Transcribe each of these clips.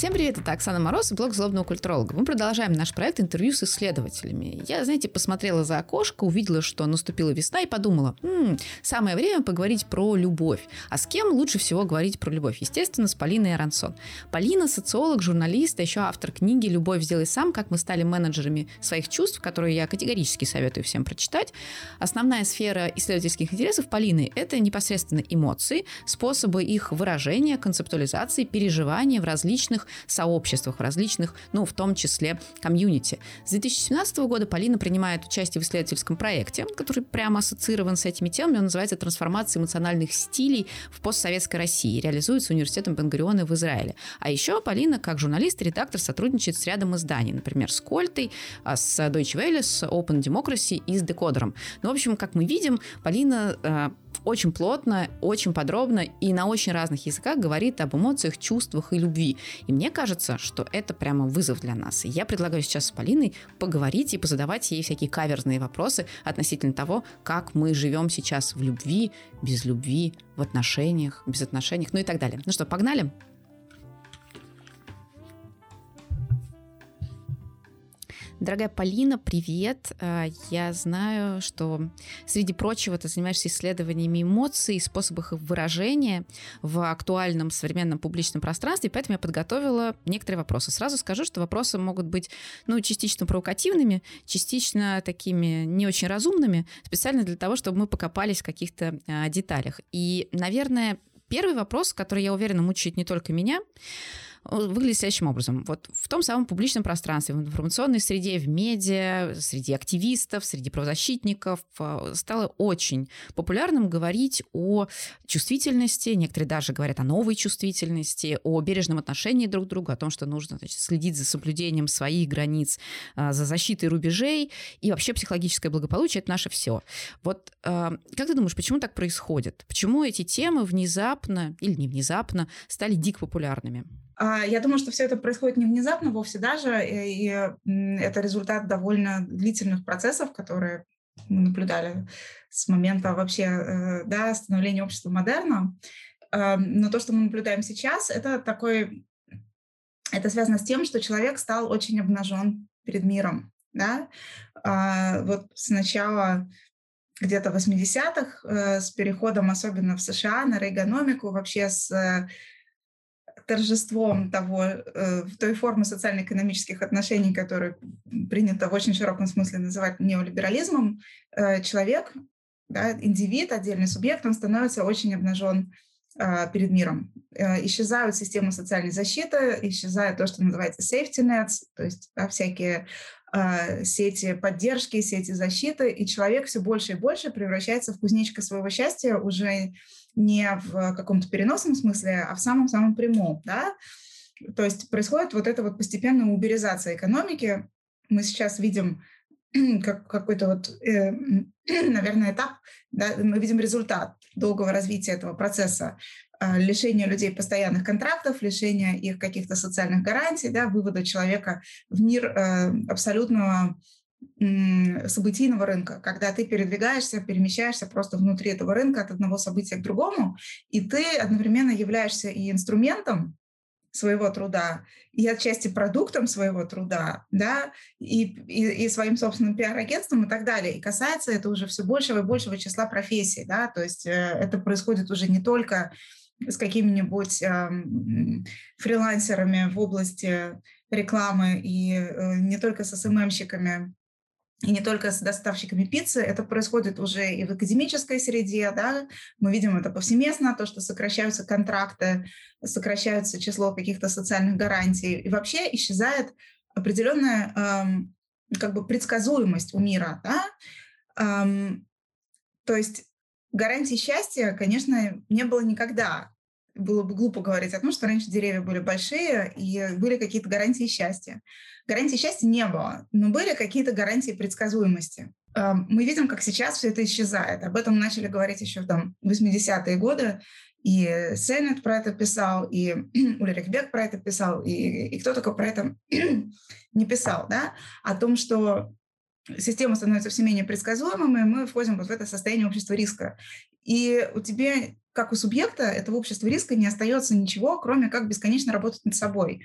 Всем привет, это Оксана Мороз и блог «Злобного культуролога». Мы продолжаем наш проект интервью с исследователями. Я, знаете, посмотрела за окошко, увидела, что наступила весна и подумала, м-м, самое время поговорить про любовь. А с кем лучше всего говорить про любовь? Естественно, с Полиной Арансон. Полина – социолог, журналист, а еще автор книги «Любовь сделай сам. Как мы стали менеджерами своих чувств», которую я категорически советую всем прочитать. Основная сфера исследовательских интересов Полины – это непосредственно эмоции, способы их выражения, концептуализации, переживания в различных сообществах, различных, ну, в том числе комьюнити. С 2017 года Полина принимает участие в исследовательском проекте, который прямо ассоциирован с этими темами. Он называется «Трансформация эмоциональных стилей в постсоветской России». Реализуется университетом Бенгуриона в Израиле. А еще Полина, как журналист и редактор, сотрудничает с рядом изданий. Например, с Кольтой, а, с Deutsche Welle, с Open Democracy и с Декодером. Ну, в общем, как мы видим, Полина а, очень плотно, очень подробно и на очень разных языках говорит об эмоциях, чувствах и любви. И мне кажется, что это прямо вызов для нас. И я предлагаю сейчас с Полиной поговорить и позадавать ей всякие каверзные вопросы относительно того, как мы живем сейчас в любви, без любви, в отношениях, без отношениях, ну и так далее. Ну что, погнали? Дорогая Полина, привет. А, я знаю, что среди прочего ты занимаешься исследованиями эмоций и способов их выражения в актуальном современном публичном пространстве, поэтому я подготовила некоторые вопросы. Сразу скажу, что вопросы могут быть ну, частично провокативными, частично такими не очень разумными, специально для того, чтобы мы покопались в каких-то а, деталях. И, наверное, первый вопрос, который, я уверена, мучает не только меня, выглядит следующим образом. Вот в том самом публичном пространстве, в информационной среде, в медиа, среди активистов, среди правозащитников э, стало очень популярным говорить о чувствительности, некоторые даже говорят о новой чувствительности, о бережном отношении друг к другу, о том, что нужно значит, следить за соблюдением своих границ, э, за защитой рубежей, и вообще психологическое благополучие – это наше все. Вот э, как ты думаешь, почему так происходит? Почему эти темы внезапно или не внезапно стали дико популярными? А, я думаю, что все это происходит не внезапно вовсе даже, и это результат довольно длительных процессов, которые мы наблюдали с момента вообще э, да, становления общества модерна. А, но то, что мы наблюдаем сейчас, это такой, это связано с тем, что человек стал очень обнажен перед миром. Да? А, вот сначала где-то 80-х, э, с переходом особенно в США на рейгономику, вообще с э, торжеством того, э, той формы социально-экономических отношений, которые принято в очень широком смысле называть неолиберализмом, э, человек, да, индивид, отдельный субъект, он становится очень обнажен э, перед миром. Исчезают системы социальной защиты, исчезает то, что называется safety nets, то есть да, всякие сети поддержки, сети защиты, и человек все больше и больше превращается в кузнечика своего счастья уже не в каком-то переносном смысле, а в самом-самом прямом, да, то есть происходит вот эта вот постепенная уберизация экономики. Мы сейчас видим как какой-то вот, э, наверное, этап, да, мы видим результат долгого развития этого процесса, э, лишения людей постоянных контрактов, лишения их каких-то социальных гарантий, да, вывода человека в мир э, абсолютного событийного рынка, когда ты передвигаешься, перемещаешься просто внутри этого рынка от одного события к другому, и ты одновременно являешься и инструментом своего труда, и отчасти продуктом своего труда, да, и, и, и своим собственным пиар-агентством и так далее. И касается это уже все большего и большего числа профессий, да, то есть э, это происходит уже не только с какими-нибудь э, фрилансерами в области рекламы и э, не только с СММщиками и не только с доставщиками пиццы, это происходит уже и в академической среде, да, мы видим это повсеместно, то, что сокращаются контракты, сокращается число каких-то социальных гарантий, и вообще исчезает определенная эм, как бы предсказуемость у мира, да, эм, то есть гарантии счастья, конечно, не было никогда, было бы глупо говорить о том, что раньше деревья были большие и были какие-то гарантии счастья. Гарантий счастья не было, но были какие-то гарантии предсказуемости. Мы видим, как сейчас все это исчезает. Об этом начали говорить еще там 80-е годы. И Сеннет про это писал, и Ульрих Бек про это писал, и, и кто только про это не писал, да, о том, что система становится все менее предсказуемой, и мы входим вот в это состояние общества риска. И у тебя, как у субъекта этого общества риска, не остается ничего, кроме как бесконечно работать над собой.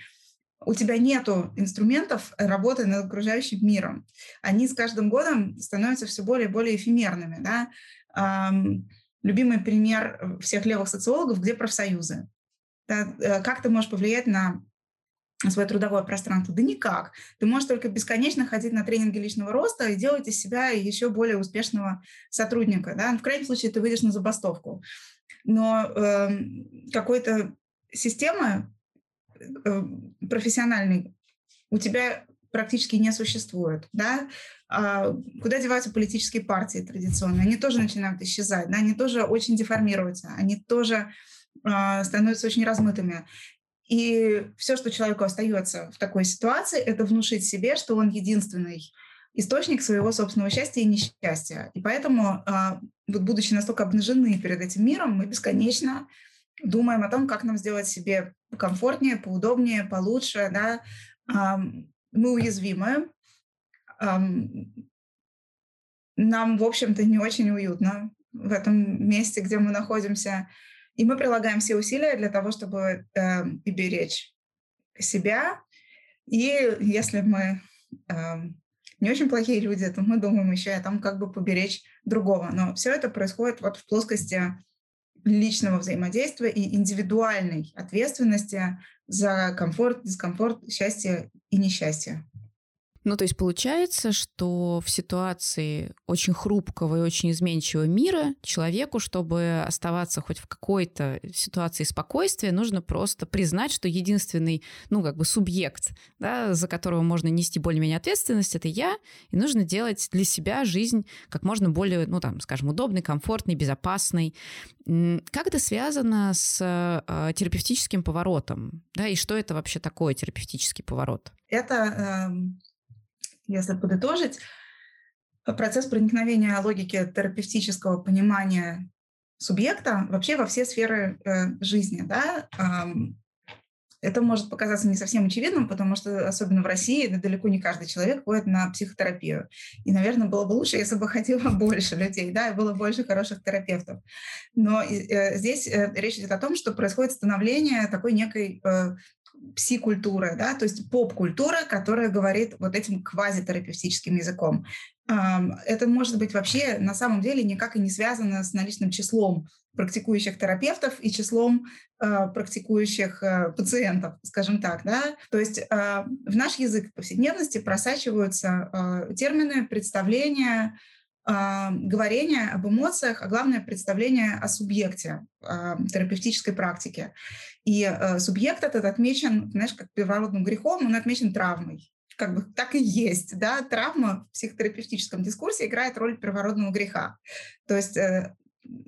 у тебя нету инструментов работы над окружающим миром. Они с каждым годом становятся все более и более эфемерными. Да? Любимый пример всех левых социологов, где профсоюзы. Да? Э, как ты можешь повлиять на свое трудовое пространство? Да никак. Ты можешь только бесконечно ходить на тренинги личного роста и делать из себя еще более успешного сотрудника. Да? В крайнем случае ты выйдешь на забастовку. Но э, какой-то системы э, профессиональной у тебя практически не существует. Да? А куда деваются политические партии традиционные? Они тоже начинают исчезать, да? они тоже очень деформируются, они тоже э, становятся очень размытыми. И все, что человеку остается в такой ситуации, это внушить себе, что он единственный источник своего собственного счастья и несчастья. И поэтому, а, вот будучи настолько обнажены перед этим миром, мы бесконечно думаем о том, как нам сделать себе комфортнее, поудобнее, получше. Да? Мы уязвимы. Нам, в общем-то, не очень уютно в этом месте, где мы находимся. И мы прилагаем все усилия для того, чтобы э, и беречь себя. И если мы э, не очень плохие люди, то мы думаем еще о том, как бы поберечь другого. Но все это происходит вот в плоскости личного взаимодействия и индивидуальной ответственности за комфорт, дискомфорт, счастье и несчастье. Ну, то есть получается, что в ситуации очень хрупкого и очень изменчивого мира человеку, чтобы оставаться хоть в какой-то ситуации спокойствия, нужно просто признать, что единственный, ну, как бы субъект, да, за которого можно нести более-менее ответственность, это я, и нужно делать для себя жизнь как можно более, ну, там, скажем, удобной, комфортной, безопасной. Как это связано с э, терапевтическим поворотом? Да, и что это вообще такое терапевтический поворот? Это э если подытожить, процесс проникновения логики терапевтического понимания субъекта вообще во все сферы э, жизни. Да? Это может показаться не совсем очевидным, потому что, особенно в России, далеко не каждый человек ходит на психотерапию. И, наверное, было бы лучше, если бы ходило больше людей, да, и было больше хороших терапевтов. Но э, здесь э, речь идет о том, что происходит становление такой некой э, пси-культуры, да, то есть поп-культура, которая говорит вот этим квазитерапевтическим языком. Это может быть вообще на самом деле никак и не связано с наличным числом практикующих терапевтов и числом э, практикующих э, пациентов, скажем так. Да? То есть э, в наш язык повседневности просачиваются э, термины, представления, говорение об эмоциях, а главное представление о субъекте э, терапевтической практики. И э, субъект этот отмечен, знаешь, как первородным грехом, он отмечен травмой. Как бы так и есть, да, травма в психотерапевтическом дискурсе играет роль первородного греха. То есть э,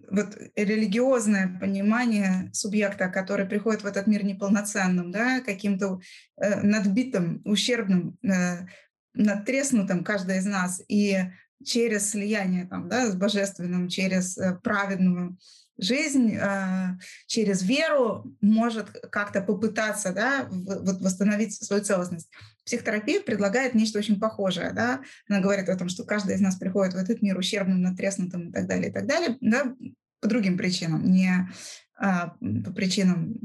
вот религиозное понимание субъекта, который приходит в этот мир неполноценным, да, каким-то э, надбитым, ущербным, э, надтреснутым каждый из нас, и через слияние там, да, с божественным, через э, праведную жизнь э, через веру может как-то попытаться да, в, восстановить свою целостность. Психотерапия предлагает нечто очень похожее. Да? Она говорит о том, что каждый из нас приходит в этот мир ущербным, натреснутым и так далее, и так далее, да, по другим причинам, не а, по причинам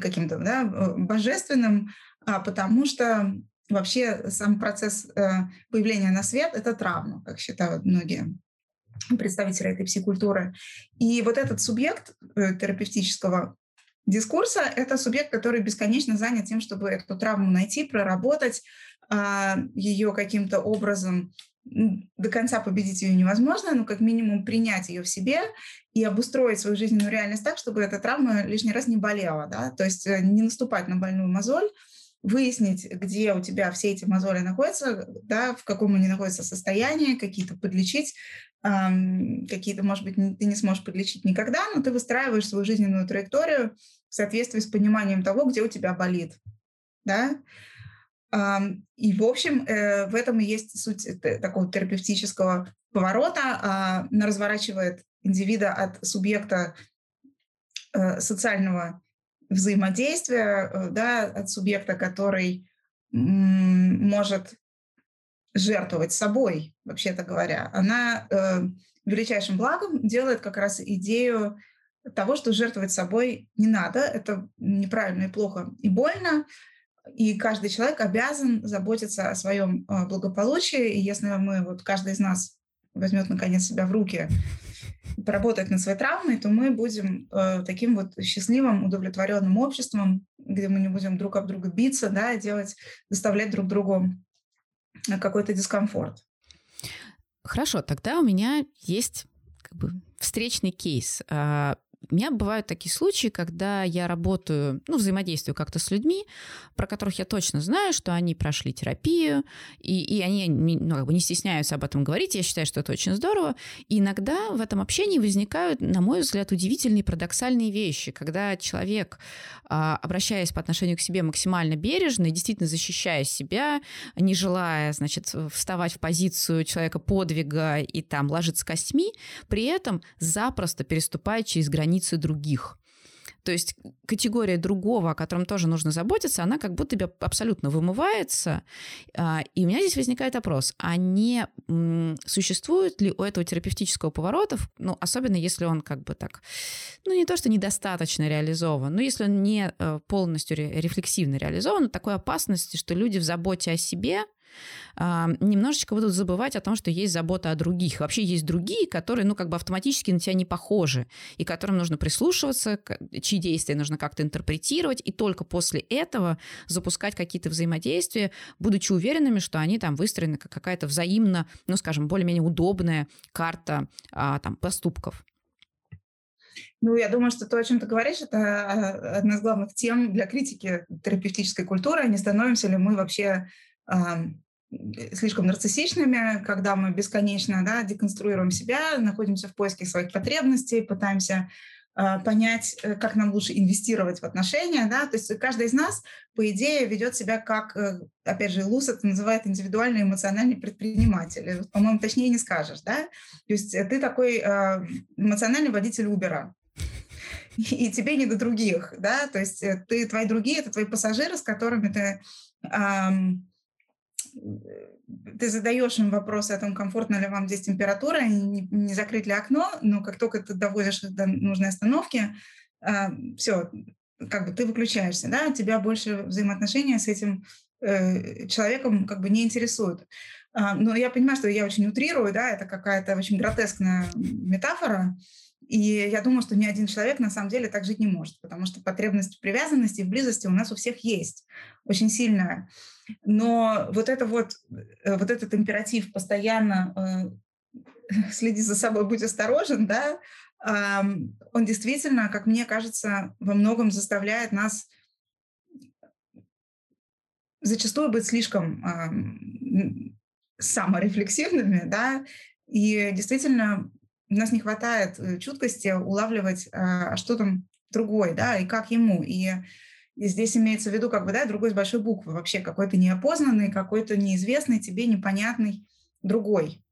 каким-то да, божественным, а потому что вообще сам процесс э, появления на свет – это травма, как считают многие представителя этой психокультуры. И вот этот субъект э, терапевтического дискурса – это субъект, который бесконечно занят тем, чтобы эту травму найти, проработать, а, ее каким-то образом до конца победить ее невозможно, но как минимум принять ее в себе и обустроить свою жизненную реальность так, чтобы эта травма лишний раз не болела. Да? То есть э, не наступать на больную мозоль, выяснить, где у тебя все эти мозоли находятся, да, в каком они находятся состоянии, какие-то подлечить, эм, какие-то, может быть, ты не сможешь подлечить никогда, но ты выстраиваешь свою жизненную траекторию в соответствии с пониманием того, где у тебя болит, да. Эм, и, в общем, э, в этом и есть суть такого терапевтического поворота. Э, она разворачивает индивида от субъекта э, социального взаимодействия э, да, от субъекта, который может жертвовать собой, вообще-то говоря, она э, величайшим благом делает как раз идею того, что жертвовать собой не надо, это неправильно и плохо и больно, И каждый человек обязан заботиться о своем э, благополучии. И если мы, вот каждый из нас возьмет наконец себя в руки, поработает над своей травмой, то мы будем э, таким вот счастливым, удовлетворенным обществом, где мы не будем друг об друга биться, да, и делать, доставлять друг другу какой-то дискомфорт. Хорошо, тогда у меня есть как бы встречный кейс. У меня бывают такие случаи, когда я работаю, ну, взаимодействую как-то с людьми, про которых я точно знаю, что они прошли терапию, и, и они ну, как бы не стесняются об этом говорить. Я считаю, что это очень здорово. И иногда в этом общении возникают, на мой взгляд, удивительные парадоксальные вещи, когда человек, а, обращаясь по отношению к себе максимально бережно и действительно защищая себя, не желая, значит, вставать в позицию человека подвига и там ложиться костьми, при этом запросто переступает через границы границы других. То есть категория другого, о котором тоже нужно заботиться, она как будто бы абсолютно вымывается. А, и у меня здесь возникает вопрос, а не существует ли у этого терапевтического поворота, ну, особенно если он как бы так, ну, не то, что недостаточно реализован, но если он не э, полностью рефлексивно реализован, такой опасности, что люди в заботе о себе немножечко будут забывать о том, что есть забота о других. Вообще есть другие, которые, ну, как бы автоматически на тебя не похожи, и которым нужно прислушиваться, чьи действия нужно как-то интерпретировать, и только после этого запускать какие-то взаимодействия, будучи уверенными, что они там выстроены как какая-то взаимно, ну, скажем, более-менее удобная карта а, там, поступков. Ну, я думаю, что то, о чем ты говоришь, это а, одна из главных тем для критики терапевтической культуры. Не становимся ли мы вообще слишком нарциссичными, когда мы бесконечно да, деконструируем себя, находимся в поиске своих потребностей, пытаемся э, понять, э, как нам лучше инвестировать в отношения. Да? То есть каждый из нас, по идее, ведет себя как, э, опять же, Лус это называет индивидуальный эмоциональный предприниматель. По-моему, точнее не скажешь. Да? То есть ты такой э, эмоциональный водитель Убера и тебе не до других, да, то есть ты, твои другие, это твои пассажиры, с которыми ты ты задаешь им вопрос о том, комфортно ли вам здесь температура, не, не закрыть ли окно, но как только ты доводишь до нужной остановки, э, все, как бы ты выключаешься, да, тебя больше взаимоотношения с этим э, человеком как бы не интересуют. Э, но я понимаю, что я очень утрирую, да, это какая-то очень гротескная метафора, и я думаю, что ни один человек на самом деле так жить не может, потому что потребность в привязанности, в близости у нас у всех есть, очень сильная. Но вот, это вот, э, вот этот императив постоянно э, следи за собой, будь осторожен, да, он действительно, как мне кажется, во многом заставляет нас зачастую быть слишком саморефлексивными, да, и действительно у нас не хватает э, чуткости улавливать, а что там другой, да, и как ему. И, и здесь имеется в виду, как бы, да, другой с большой буквы, вообще какой-то неопознанный, какой-то неизвестный тебе, непонятный другой.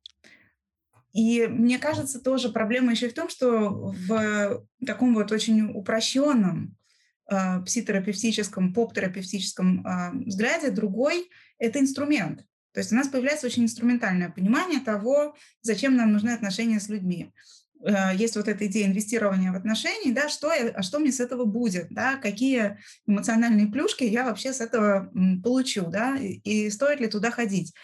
И мне кажется, тоже проблема еще и в том, что в таком вот очень упрощенном э, пситерапевтическом, поп-терапевтическом э, взгляде другой — это инструмент. То есть у нас появляется очень инструментальное понимание того, зачем нам нужны отношения с людьми. Э, есть вот эта идея инвестирования в отношения, да, что, я, а что мне с этого будет, да, какие эмоциональные плюшки я вообще с этого получу, да, и, и стоит ли туда ходить.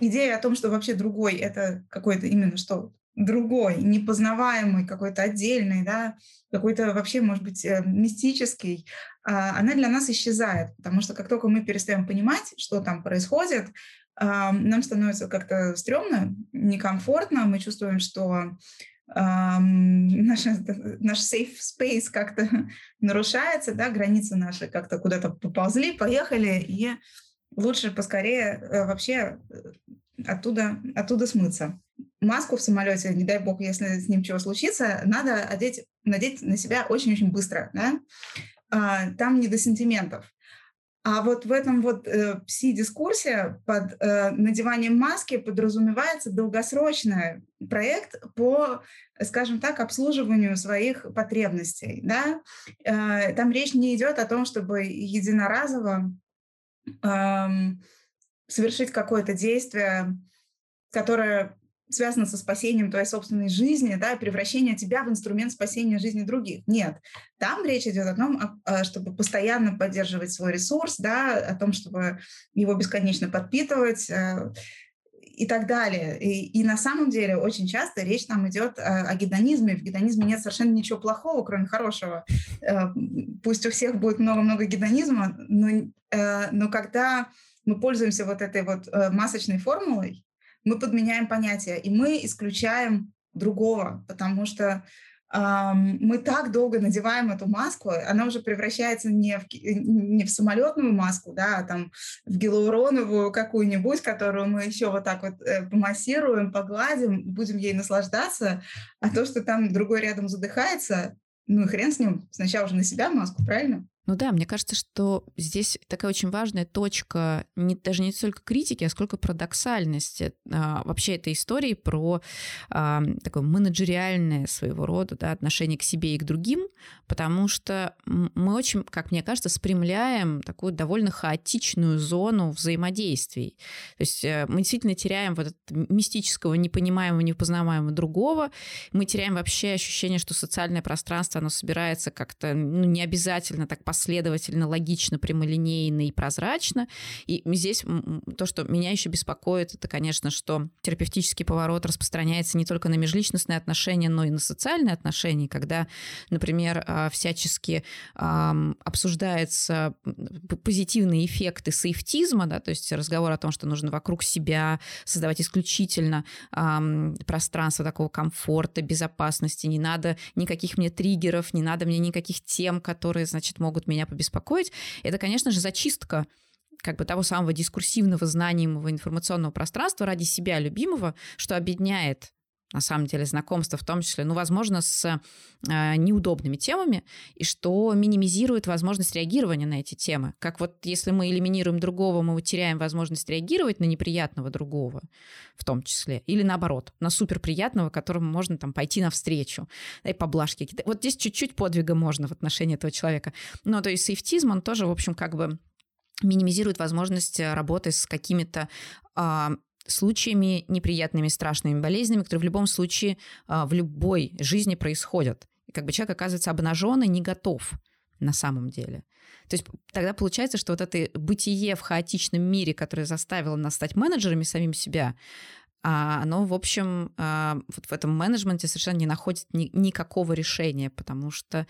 Идея о том, что вообще другой – это какой-то именно что другой, непознаваемый, какой-то отдельный, да, какой-то вообще, может быть, э, мистический, а, она для нас исчезает, потому что как только мы перестаем понимать, что там происходит, нам становится как-то стрёмно, некомфортно, мы чувствуем, что наш, наш safe space как-то нарушается, да, границы наши как-то куда-то поползли, поехали, и лучше поскорее э, вообще э, оттуда, оттуда смыться. Маску в самолете, не дай бог, если с ним чего случится, надо одеть, надеть на себя очень-очень быстро. Да? А, там не до сентиментов. А вот в этом вот э, пси-дискурсе под э, надеванием маски подразумевается долгосрочный проект по, скажем так, обслуживанию своих потребностей. Да? Э, там речь не идет о том, чтобы единоразово э, совершить какое-то действие, которое связано со спасением твоей собственной жизни, да, превращение тебя в инструмент спасения жизни других. Нет. Там речь идет о том, чтобы постоянно поддерживать свой ресурс, да, о том, чтобы его бесконечно подпитывать, э, и так далее. И, и на самом деле очень часто речь там идет о, о гедонизме. В гедонизме нет совершенно ничего плохого, кроме хорошего. Пусть у всех будет много-много гедонизма, но, но когда мы пользуемся вот этой вот масочной формулой, мы подменяем понятия, и мы исключаем другого, потому что мы так долго надеваем эту маску, она уже превращается не в, не в самолетную маску, да, а там в гиалуроновую какую-нибудь, которую мы еще вот так вот э, помассируем, погладим, будем ей наслаждаться, а то, что там другой рядом задыхается, ну и хрен с ним, сначала уже на себя маску, правильно? Ну да, мне кажется, что здесь такая очень важная точка, не, даже не столько критики, а сколько парадоксальности а, вообще этой истории про а, такое менеджериальное своего рода да, отношение к себе и к другим, потому что мы очень, как мне кажется, спрямляем такую довольно хаотичную зону взаимодействий. То есть э, мы действительно теряем вот этого мистического, непонимаемого, непознаваемого другого, мы теряем вообще ощущение, что социальное пространство, оно собирается как-то ну, не обязательно так по последовательно, логично, прямолинейно и прозрачно. И здесь то, что меня еще беспокоит, это, конечно, что терапевтический поворот распространяется не только на межличностные отношения, но и на социальные отношения, когда, например, а, всячески обсуждаются позитивные эффекты сейфтизма, да, то есть разговор о том, что нужно вокруг себя создавать исключительно пространство такого комфорта, безопасности, не надо никаких мне триггеров, не надо мне никаких тем, которые, значит, могут меня побеспокоить, это, конечно же, зачистка как бы того самого дискурсивного знаниемого информационного пространства ради себя любимого, что объединяет на самом деле знакомство в том числе, ну, возможно, с э, неудобными темами, и что минимизирует возможность реагирования на эти темы. Как вот если мы элиминируем другого, мы теряем возможность реагировать на неприятного другого в том числе, или наоборот, на суперприятного, которому можно там пойти навстречу, да, и поблажки какие-то. Вот здесь чуть-чуть подвига можно в отношении этого человека. Но то есть сейфтизм, он тоже, в общем, как бы минимизирует возможность работы с какими-то а, случаями неприятными, страшными болезнями, которые в любом случае а, в любой жизни происходят. И как бы человек оказывается обнажен и не готов на самом деле. То есть тогда получается, что вот это бытие в хаотичном мире, которое заставило нас стать менеджерами самим себя, а оно, в общем, а, вот в этом менеджменте совершенно не находит ни, никакого решения, потому что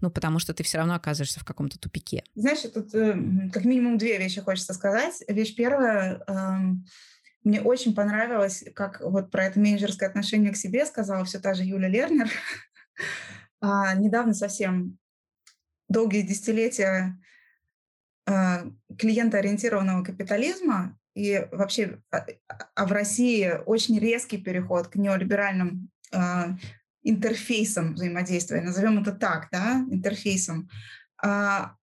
ну, потому что ты все равно оказываешься в каком-то тупике. Знаешь, тут э, как минимум две вещи хочется сказать. Вещь первая, эм, мне очень понравилось, как вот про это менеджерское отношение к себе сказала все та же Юля Лернер. а, недавно совсем долгие десятилетия а, клиентоориентированного капитализма и вообще а, а в России очень резкий переход к неолиберальным а, интерфейсам взаимодействия, назовем это так, да, интерфейсом, а,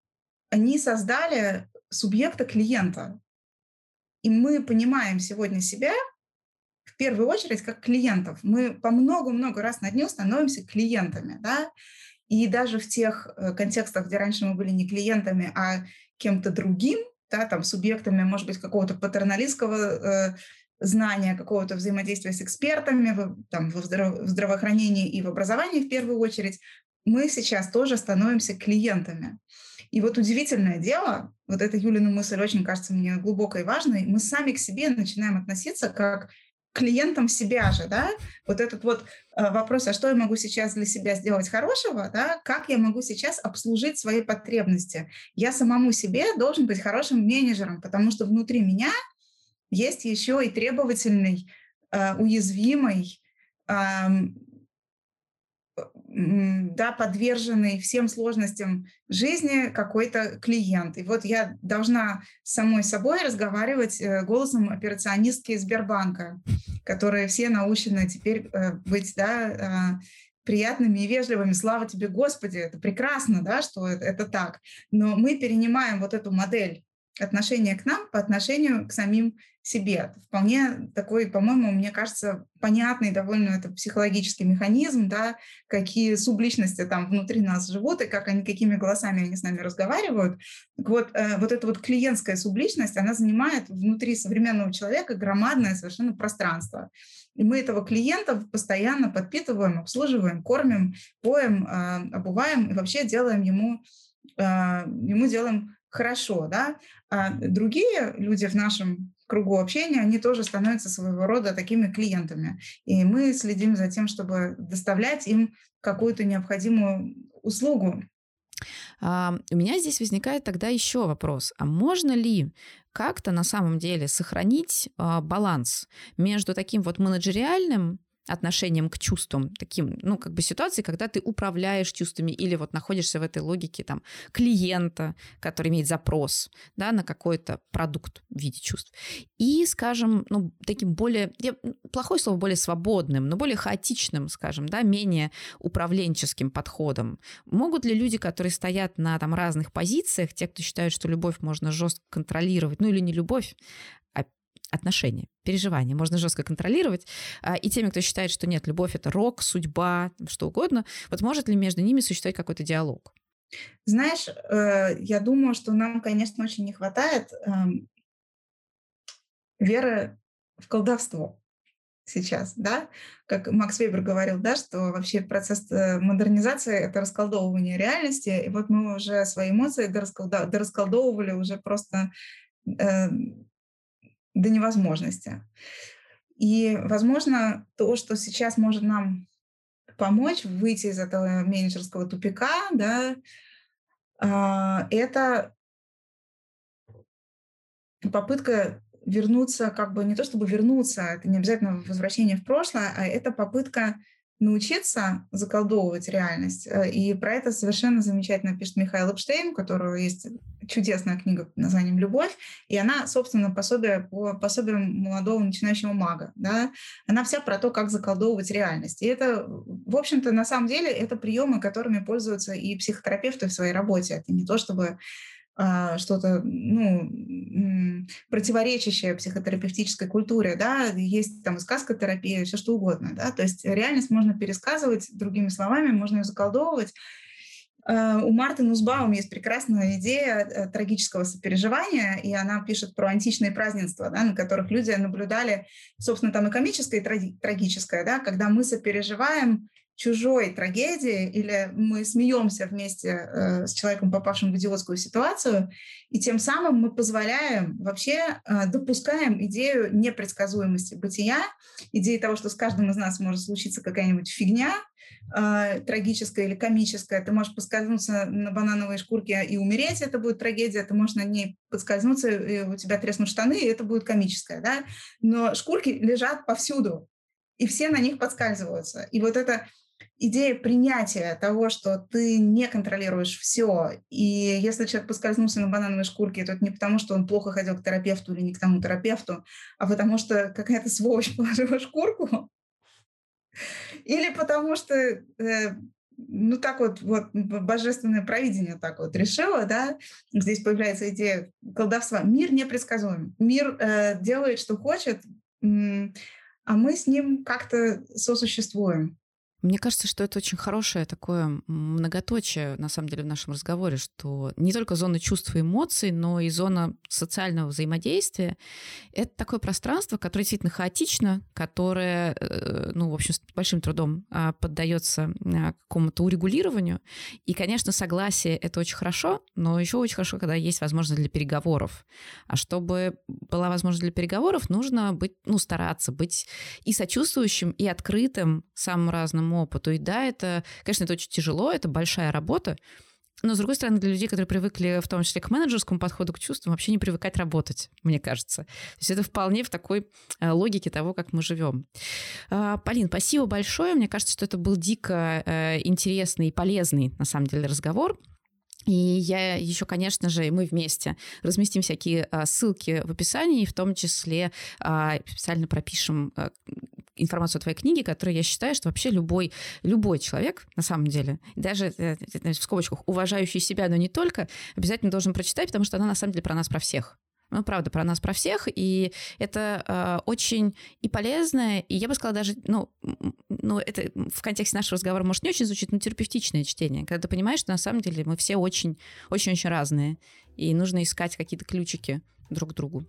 они создали субъекта клиента, и мы понимаем сегодня себя в первую очередь как клиентов. Мы по много-много раз на дню становимся клиентами, да, и даже в тех э, контекстах, где раньше мы были не клиентами, а кем-то другим, да, там, субъектами, может быть, какого-то патерналистского э, знания, какого-то взаимодействия с экспертами в, там, в, здраво- в здравоохранении и в образовании в первую очередь, мы сейчас тоже становимся клиентами. И вот удивительное дело, вот эта Юлина мысль очень кажется мне глубокой и важной, мы сами к себе начинаем относиться как клиентам себя же, да, вот этот вот э, вопрос, а что я могу сейчас для себя сделать хорошего, да, как я могу сейчас обслужить свои потребности. Я самому себе должен быть хорошим менеджером, потому что внутри меня есть еще и требовательный, э, уязвимый, да, подверженный всем сложностям жизни какой-то клиент. И вот я должна самой собой разговаривать э, голосом операционистки Сбербанка, которые все научены теперь э, быть да, э, приятными и вежливыми. Слава тебе, Господи, это прекрасно, да, что это так. Но мы перенимаем вот эту модель отношение к нам по отношению к самим себе. Вполне такой, по-моему, мне кажется, понятный довольно это психологический механизм, да, какие субличности там внутри нас живут и как они, какими голосами они с нами разговаривают. Так вот, э, вот эта вот клиентская субличность, она занимает внутри современного человека громадное совершенно пространство. И мы этого клиента постоянно подпитываем, обслуживаем, кормим, поем, э, обуваем и вообще делаем ему, э, ему делаем хорошо, да. А другие люди в нашем кругу общения, они тоже становятся своего рода такими клиентами. И мы следим за тем, чтобы доставлять им какую-то необходимую услугу. А, у меня здесь возникает тогда еще вопрос. А можно ли как-то на самом деле сохранить а, баланс между таким вот менеджериальным отношением к чувствам, таким, ну, как бы ситуации, когда ты управляешь чувствами или вот находишься в этой логике там клиента, который имеет запрос, да, на какой-то продукт в виде чувств. И, скажем, ну, таким более, я, плохое слово, более свободным, но более хаотичным, скажем, да, менее управленческим подходом. Могут ли люди, которые стоят на там разных позициях, те, кто считают, что любовь можно жестко контролировать, ну или не любовь, отношения, переживания можно жестко контролировать. А, и теми, кто считает, что нет, любовь — это рок, судьба, что угодно, вот может ли между ними существовать какой-то диалог? Знаешь, э, я думаю, что нам, конечно, очень не хватает эм, веры в колдовство сейчас, да, как Макс Вебер говорил, да, что вообще процесс э, модернизации — это расколдовывание реальности, и вот мы уже свои эмоции дорасколдовывали уже просто э, до невозможности. И, возможно, то, что сейчас может нам помочь выйти из этого менеджерского тупика, да, а, это попытка вернуться, как бы не то чтобы вернуться, это не обязательно возвращение в прошлое, а это попытка научиться заколдовывать реальность. Э, и про это совершенно замечательно пишет Михаил Эпштейн, у которого есть чудесная книга под названием «Любовь», и она, собственно, пособие по пособиям молодого начинающего мага. Да? Она вся про то, как заколдовывать реальность. И это, в общем-то, на самом деле, это приемы, которыми пользуются и психотерапевты в своей работе. Это не то, чтобы что-то ну, противоречащее психотерапевтической культуре, да, есть там и сказкотерапия, все что угодно, да, то есть реальность можно пересказывать другими словами, можно ее заколдовывать. А, у Марты Нусбаум есть прекрасная идея э, трагического сопереживания, и она пишет про античные празднества, да, на которых люди наблюдали, собственно, там и комическое, и трагическое, да, когда мы сопереживаем чужой трагедии, или мы смеемся вместе э, с человеком, попавшим в идиотскую ситуацию, и тем самым мы позволяем, вообще э, допускаем идею непредсказуемости бытия, идеи того, что с каждым из нас может случиться какая-нибудь фигня, э, трагическая или комическая. Ты можешь поскользнуться на банановой шкурке и умереть, это будет трагедия, ты можешь на ней подскользнуться, и у тебя треснут штаны, и это будет комическое. Да? Но шкурки лежат повсюду, и все на них подскальзываются. И вот это идея принятия того, что ты не контролируешь все, и если человек поскользнулся на банановой шкурке, то это не потому, что он плохо ходил к терапевту или не к тому терапевту, а потому что какая-то сволочь положила шкурку, или потому что э, ну так вот, вот божественное провидение так вот решило, да, здесь появляется идея колдовства. Мир непредсказуем. Мир э, делает, что хочет, а мы с ним как-то сосуществуем. Мне кажется, что это очень хорошее такое многоточие, на самом деле, в нашем разговоре, что не только зона чувств и эмоций, но и зона социального взаимодействия — это такое пространство, которое действительно хаотично, которое, э, ну, в общем, с большим трудом а, поддается а, какому-то урегулированию. И, конечно, согласие — это очень хорошо, но еще очень хорошо, когда есть возможность для переговоров. А чтобы была возможность для переговоров, нужно быть, ну, стараться быть и сочувствующим, и открытым самым разным опыту. И да, это, конечно, это очень тяжело, это большая работа, но, с другой стороны, для людей, которые привыкли в том числе к менеджерскому подходу к чувствам, вообще не привыкать работать, мне кажется. То есть это вполне в такой э, логике того, как мы живем. А, Полин, спасибо большое. Мне кажется, что это был дико э, интересный и полезный, на самом деле, разговор. И я еще, конечно же, мы вместе разместим всякие а, ссылки в описании, в том числе а, специально пропишем, информацию о твоей книге, которую я считаю, что вообще любой, любой человек, на самом деле, даже э, в скобочках, уважающий себя, но не только, обязательно должен прочитать, потому что она на самом деле про нас, про всех. Ну, правда, про нас, про всех. И это э, очень и полезное, и я бы сказала даже, ну, ну, это в контексте нашего разговора, может, не очень звучит, но терапевтичное чтение. Когда ты понимаешь, что на самом деле мы все очень, очень-очень разные. И нужно искать какие-то ключики друг к другу.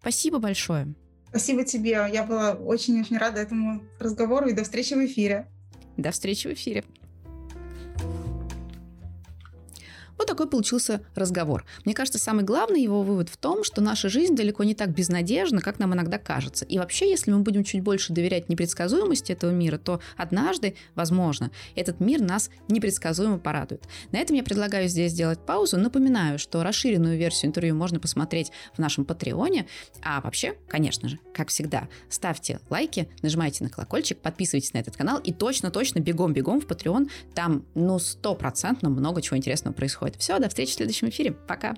Спасибо большое. Спасибо тебе. Я была очень-очень рада этому разговору и до встречи в эфире. До встречи в эфире. Вот такой получился разговор. Мне кажется, самый главный его вывод в том, что наша жизнь далеко не так безнадежна, как нам иногда кажется. И вообще, если мы будем чуть больше доверять непредсказуемости этого мира, то однажды, возможно, этот мир нас непредсказуемо порадует. На этом я предлагаю здесь сделать паузу. Напоминаю, что расширенную версию интервью можно посмотреть в нашем Патреоне. А вообще, конечно же, как всегда, ставьте лайки, нажимайте на колокольчик, подписывайтесь на этот канал и точно-точно бегом-бегом в Patreon. Там, ну, стопроцентно много чего интересного происходит. Все, до встречи в следующем эфире. Пока.